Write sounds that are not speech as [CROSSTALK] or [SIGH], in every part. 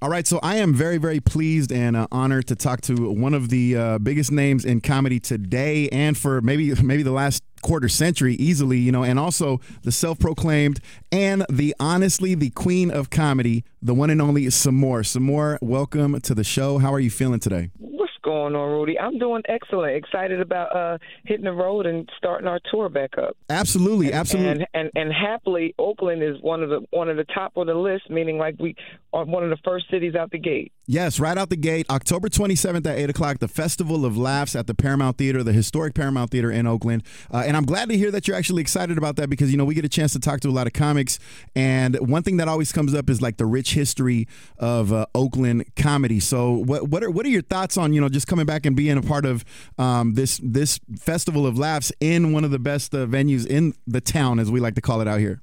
All right, so I am very, very pleased and uh, honored to talk to one of the uh, biggest names in comedy today, and for maybe [LAUGHS] maybe the last quarter century easily, you know, and also the self-proclaimed and the honestly the queen of comedy, the one and only Sommore. Sommore, welcome to the show. How are you feeling today? What's going on, Rudy? I'm doing excellent. Excited about uh, hitting the road and starting our tour back up. Absolutely, and, absolutely. And, and and happily, Oakland is one of the one of the top of the list, meaning like we are one of the first cities out the gate. Yes, right out the gate, October 27th at 8 o'clock, the Festival of Laughs at the Paramount Theater, the historic Paramount Theater in Oakland. Uh, and I'm glad to hear that you're actually excited about that because, you know, we get a chance to talk to a lot of comics. And one thing that always comes up is like the rich history of uh, Oakland comedy. So, what, what, are, what are your thoughts on, you know, just coming back and being a part of um, this, this Festival of Laughs in one of the best uh, venues in the town, as we like to call it out here?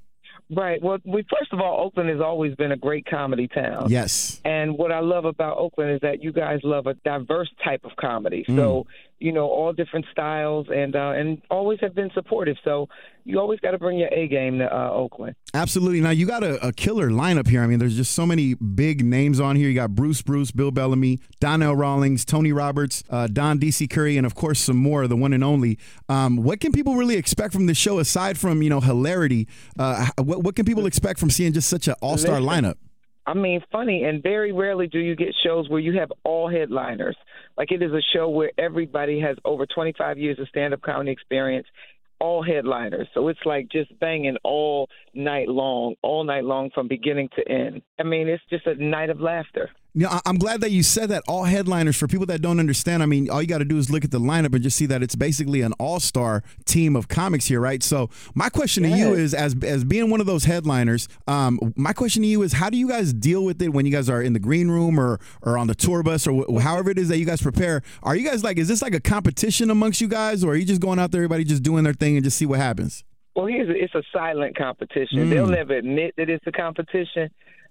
Right. Well, we first of all, Oakland has always been a great comedy town. Yes. And what I love about Oakland is that you guys love a diverse type of comedy. Mm. So you know, all different styles, and uh, and always have been supportive. So you always got to bring your A game to uh, Oakland. Absolutely. Now you got a, a, killer lineup here. I mean, there's just so many big names on here. You got Bruce Bruce, Bill Bellamy, Donnell Rawlings, Tony Roberts, uh, Don DC Curry, and of course Sommore. The one and only. Um, what can people really expect from this show aside from you know hilarity? Uh, what what can people expect from seeing just such an all star lineup? I mean, funny, and very rarely do you get shows where you have all headliners. Like it is a show where everybody has over 25 years of stand up comedy experience, all headliners. So it's like just banging all night long, all night long from beginning to end. I mean, it's just a night of laughter. You know, I'm glad that you said that. All headliners for people that don't understand. I mean, all you got to do is look at the lineup and just see that it's basically an all-star team of comics here, right? So, my question yes. to you is, as as being one of those headliners, um, my question to you is, how do you guys deal with it when you guys are in the green room or or on the tour bus or wh- however it is that you guys prepare? Are you guys like, is this like a competition amongst you guys, or are you just going out there, everybody just doing their thing and just see what happens? Well, here's a, it's a silent competition. Mm. They'll never admit that it's a competition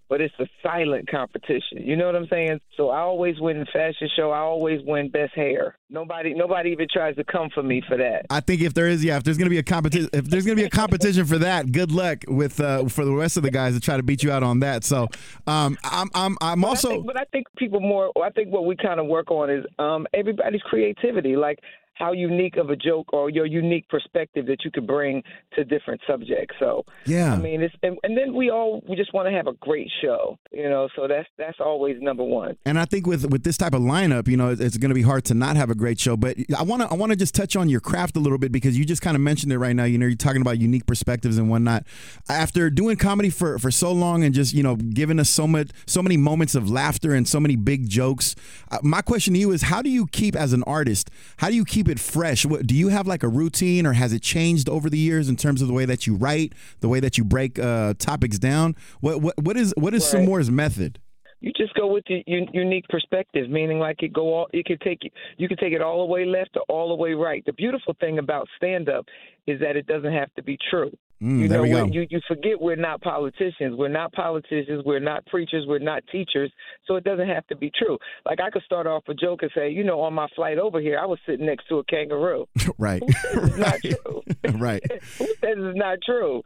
but it's a silent competition. You know what I'm saying? So I always win the fashion show. I always win best hair. Nobody, nobody even tries to come for me for that. I think if there is, yeah, if there's gonna be a competition, if there's gonna be a competition for that, good luck with uh, for the rest of the guys to try to beat you out on that. So um, I'm, I'm, I'm but also. I think, but I think people more. I think what we kind of work on is um, everybody's creativity. Like how unique of a joke or your unique perspective that you could bring to different subjects. So yeah, I mean, it's and, and then we all we just want to have a great show, you know. So that's that's always number one. And I think with with this type of lineup, you know, it's going to be hard to not have a great show. But I want to I want to just touch on your craft a little bit because you just kind of mentioned it right now. You know, you're talking about unique perspectives and whatnot. After doing comedy for for so long and just you know giving us so much so many moments of laughter and so many big jokes, uh, my question to you is, how do you keep as an artist? How do you keep keep it fresh? What, do you have like a routine, or has it changed over the years in terms of the way that you write, the way that you break uh, topics down? What what what is what is right. Method? you just go with the unique perspective, meaning like it go all you could take you could take it all the way left or all the way right. The beautiful thing about stand up is that it doesn't have to be true. Mm, you know, you you forget we're not politicians. We're not politicians. We're not preachers. We're not teachers. So it doesn't have to be true. Like I could start off a joke and say, you know, on my flight over here, I was sitting next to a kangaroo. [LAUGHS] right. Who says [LAUGHS] [LAUGHS] not true? right. Who says it's not true?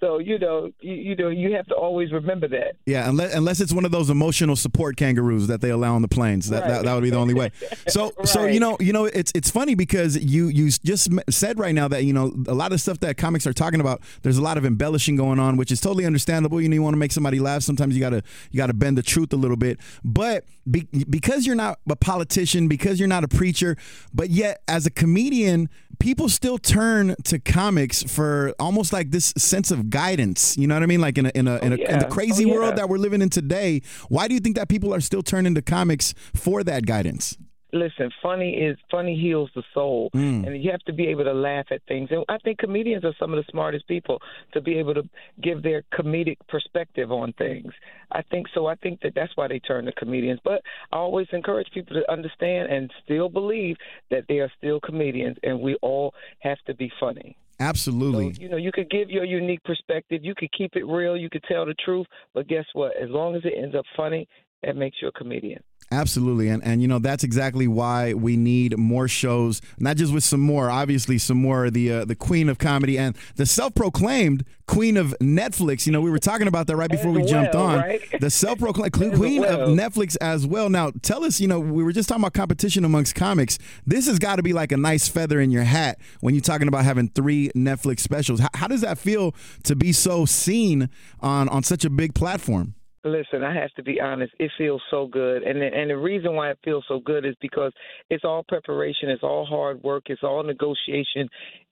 So you know, you, you, know, you have to always remember that. Yeah, unless unless it's one of those emotional support kangaroos that they allow on the planes. That right. that, that, would be the only way. So right. so [LAUGHS] you know you know it's it's funny because you you just said right now that you know a lot of stuff that comics are talking about. There's a lot of embellishing going on, which is totally understandable. You know, you want to make somebody laugh. Sometimes you gotta you gotta bend the truth a little bit. But be, because you're not a politician, because you're not a preacher, but yet as a comedian, people still turn to comics for almost like this sense of guidance. You know what I mean? Like in a, in a, in, a, oh, yeah. in the crazy oh, yeah. world that we're living in today, why do you think that people are still turning to comics for that guidance? listen, funny is funny heals the soul, mm. and you have to be able to laugh at things. And I think comedians are some of the smartest people to be able to give their comedic perspective on things. I think so. I think that that's why they turn to comedians. But I always encourage people to understand and still believe that they are still comedians, and we all have to be funny. Absolutely. So, you know, you could give your unique perspective. You could keep it real. You could tell the truth. But guess what? As long as it ends up funny, that makes you a comedian. Absolutely. And and you know that's exactly why we need more shows, not just with Sommore, obviously Sommore the uh, the queen of comedy and the self-proclaimed queen of Netflix. You know, we were talking about that right before as we well, jumped on. Right? The self-proclaimed [LAUGHS] queen well. of Netflix as well. Now, tell us, you know, we were just talking about competition amongst comics. This has got to be like a nice feather in your hat when you're talking about having three Netflix specials. How, how does that feel to be so seen on on such a big platform? Listen, I have to be honest. It feels so good, and and the reason why it feels so good is because it's all preparation, it's all hard work, it's all negotiation,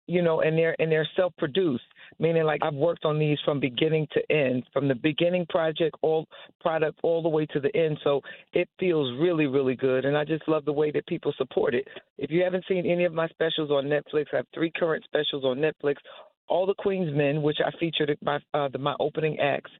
you know, and they're and they're self-produced, meaning like I've worked on these from beginning to end, from the beginning project all product all the way to the end. So it feels really really good, and I just love the way that people support it. If you haven't seen any of my specials on Netflix, I have three current specials on Netflix. All the Queen's Men, which I featured my uh, the, my opening acts,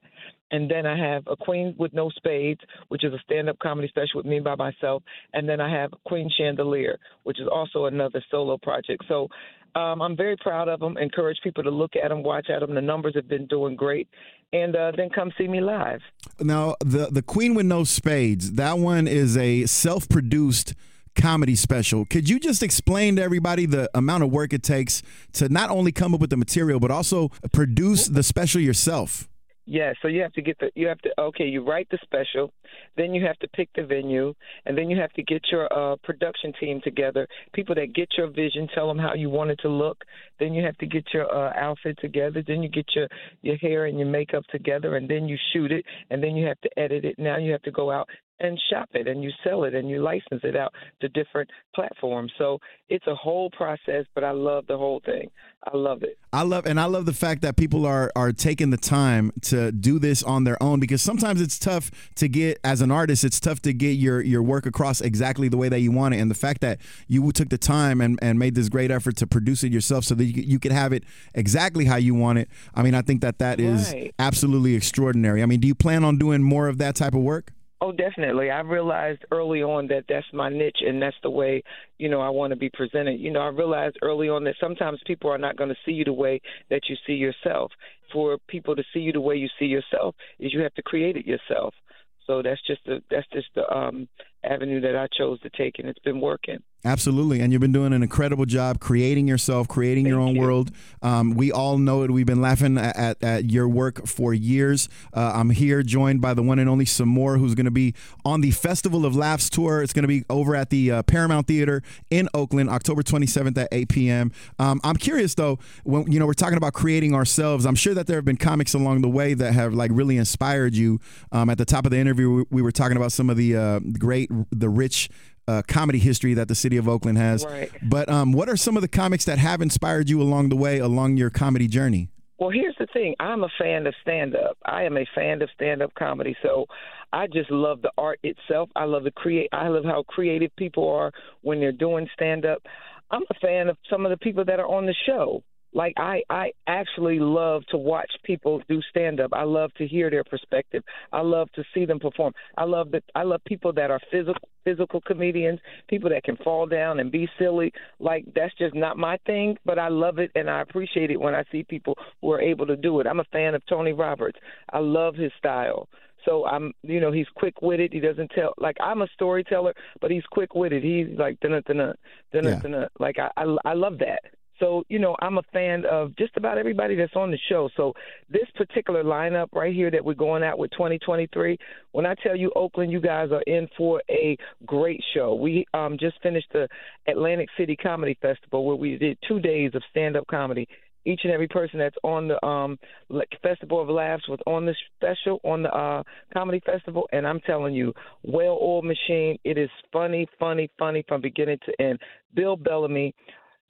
and then I have a Queen with No Spades, which is a stand-up comedy special with me by myself, and then I have Queen Chandelier, which is also another solo project. So um, I'm very proud of them. Encourage people to look at them, watch at them. The numbers have been doing great, and uh, then come see me live. Now, the the Queen with No Spades, that one is a self-produced comedy special. Could you just explain to everybody the amount of work it takes to not only come up with the material but also produce the special yourself? Yeah, so you have to get the you have to okay, you write the special, then you have to pick the venue, and then you have to get your uh, production team together, people that get your vision, tell them how you want it to look. Then you have to get your uh, outfit together, then you get your your hair and your makeup together, and then you shoot it, and then you have to edit it. Now you have to go out and shop it and you sell it and you license it out to different platforms. So it's a whole process, but I love the whole thing. I love it. I love and I love the fact that people are are taking the time to do this on their own because sometimes it's tough to get as an artist it's tough to get your your work across exactly the way that you want it and the fact that you took the time and, and made this great effort to produce it yourself so that you, you could have it exactly how you want it. I mean, I think that that is Right. absolutely extraordinary. I mean, do you plan on doing more of that type of work? Oh, definitely. I realized early on that that's my niche and that's the way, you know, I want to be presented. You know, I realized early on that sometimes people are not going to see you the way that you see yourself. For people to see you the way you see yourself is you have to create it yourself. So that's just the that's just the um avenue that I chose to take and it's been working. Absolutely, and you've been doing an incredible job creating yourself, creating your own you. world. Um, we all know it. We've been laughing at, at, at your work for years. Uh, I'm here joined by the one and only Sommore, who's going to be on the Festival of Laughs tour. It's going to be over at the uh, Paramount Theater in Oakland, October 27th at 8 p.m. Um, I'm curious though, when you know we're talking about creating ourselves. I'm sure that there have been comics along the way that have like really inspired you. Um, at the top of the interview, we, we were talking about some of the uh, great, the rich uh, comedy history that the city of Oakland has. Right. But um, what are some of the comics that have inspired you along the way, along your comedy journey? Well, here's the thing. I'm a fan of stand up. I am a fan of stand up comedy. So I just love the art itself. I love the create I love how creative people are when they're doing stand up. I'm a fan of some of the people that are on the show. Like I, I actually love to watch people do stand up. I love to hear their perspective. I love to see them perform. I love that I love people that are physical physical comedians, people that can fall down and be silly. Like that's just not my thing, but I love it and I appreciate it when I see people who are able to do it. I'm a fan of Tony Roberts. I love his style. So I'm, you know, he's quick witted. He doesn't tell like I'm a storyteller, but he's quick witted. He's like dun dun dun dun dun. Like I, I I love that. So, you know, I'm a fan of just about everybody that's on the show. So, this particular lineup right here that we're going out with 2023, when I tell you Oakland, you guys are in for a great show. We um, just finished the Atlantic City Comedy Festival where we did two days of stand up comedy. Each and every person that's on the um, Festival of Laughs was on this special, on the uh, comedy festival. And I'm telling you, well oiled machine. It is funny, funny, funny from beginning to end. Bill Bellamy.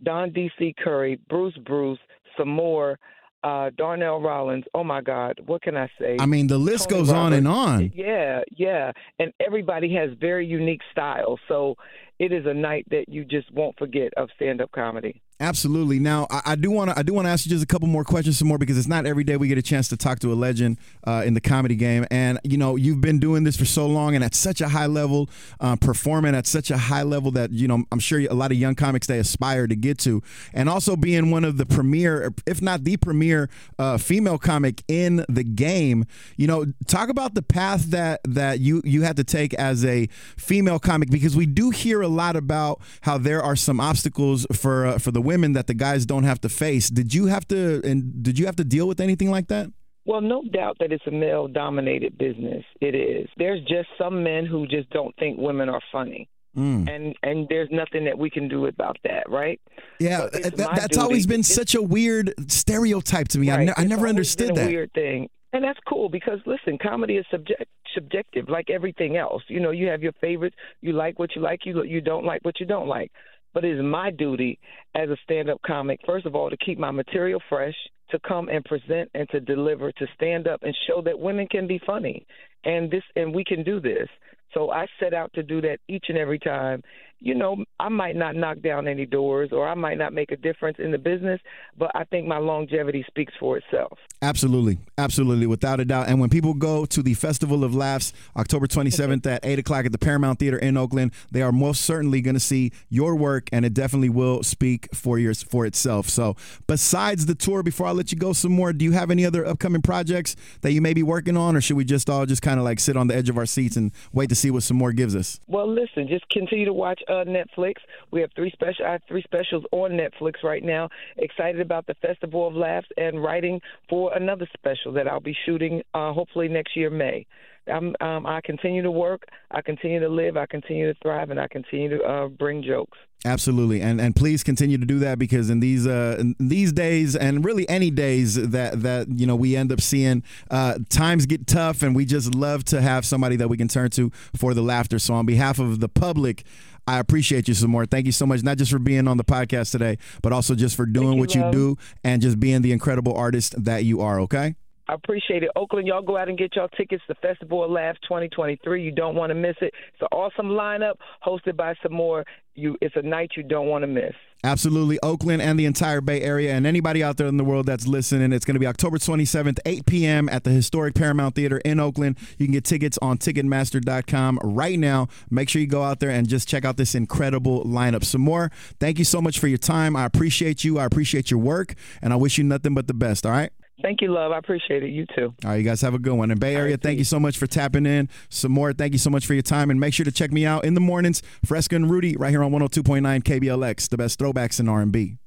Don D.C. Curry, Bruce Bruce, Sommore, uh, Donnell Rawlings. Oh my God, what can I say? I mean, the list Tony goes on and on. Yeah, yeah, and everybody has very unique styles. So it is a night that you just won't forget of stand-up comedy. Absolutely. Now, I, I do want to I do want to ask you just a couple more questions, Sommore because it's not every day we get a chance to talk to a legend uh, in the comedy game. And you know, you've been doing this for so long and at such a high level, uh, performing at such a high level that you know I'm sure a lot of young comics they aspire to get to, and also being one of the premier, if not the premier, uh, female comic in the game. You know, talk about the path that that you you had to take as a female comic because we do hear a lot about how there are some obstacles for uh, for the women that the guys don't have to face. Did you have to and did you have to deal with anything like that? Well, no doubt that it's a male dominated business. It is. There's just some men who just don't think women are funny. Mm. And and there's nothing that we can do about that, right? Yeah, that, that's always been such a weird stereotype to me. Right. I, ne- I never understood that. weird thing. And that's cool because listen, comedy is subject, subjective, like everything else. You know, you have your favorites. You like what you like. You you don't like what you don't like. But it is my duty as a stand up comic, first of all, to keep my material fresh, to come and present and to deliver, to stand up and show that women can be funny. And this and we can do this. So I set out to do that each and every time. You know, I might not knock down any doors or I might not make a difference in the business, but I think my longevity speaks for itself. Absolutely. Absolutely. Without a doubt. And when people go to the Festival of Laughs, October 27th at 8 o'clock at the Paramount Theater in Oakland, they are most certainly going to see your work and it definitely will speak for yours for itself. So, besides the tour, before I let you go Sommore, do you have any other upcoming projects that you may be working on or should we just all just kind of like sit on the edge of our seats and wait to see what Sommore gives us? Well, listen, just continue to watch uh, Netflix. We have three special I have three specials on Netflix right now. Excited about the Festival of Laughs and writing for another special that I'll be shooting uh, hopefully next year May. Um, I continue to work, I continue to live, I continue to thrive, and I continue to uh, bring jokes. Absolutely, and and please continue to do that because in these uh in these days and really any days that that you know we end up seeing uh, times get tough and we just love to have somebody that we can turn to for the laughter. So on behalf of the public. I appreciate you Sommore. Thank you so much, not just for being on the podcast today, but also just for doing you, what love. you do and just being the incredible artist that you are. Okay. I appreciate it. Oakland, y'all go out and get y'all tickets to Festival of Laughs 2023. You don't want to miss it. It's an awesome lineup hosted by Sommore. You, it's a night you don't want to miss. Absolutely. Oakland and the entire Bay Area and anybody out there in the world that's listening. It's going to be October 27th, 8 p.m. at the historic Paramount Theater in Oakland. You can get tickets on Ticketmaster.com right now. Make sure you go out there and just check out this incredible lineup. Sommore. Thank you so much for your time. I appreciate you. I appreciate your work. And I wish you nothing but the best. All right. Thank you, love. I appreciate it. You too. All right, you guys have a good one. And Bay Area, right, thank you so much for tapping in. Sommore, thank you so much for your time. And make sure to check me out in the mornings, Fresca and Rudy, right here on 102.9 KBLX, the best throwbacks in R&B.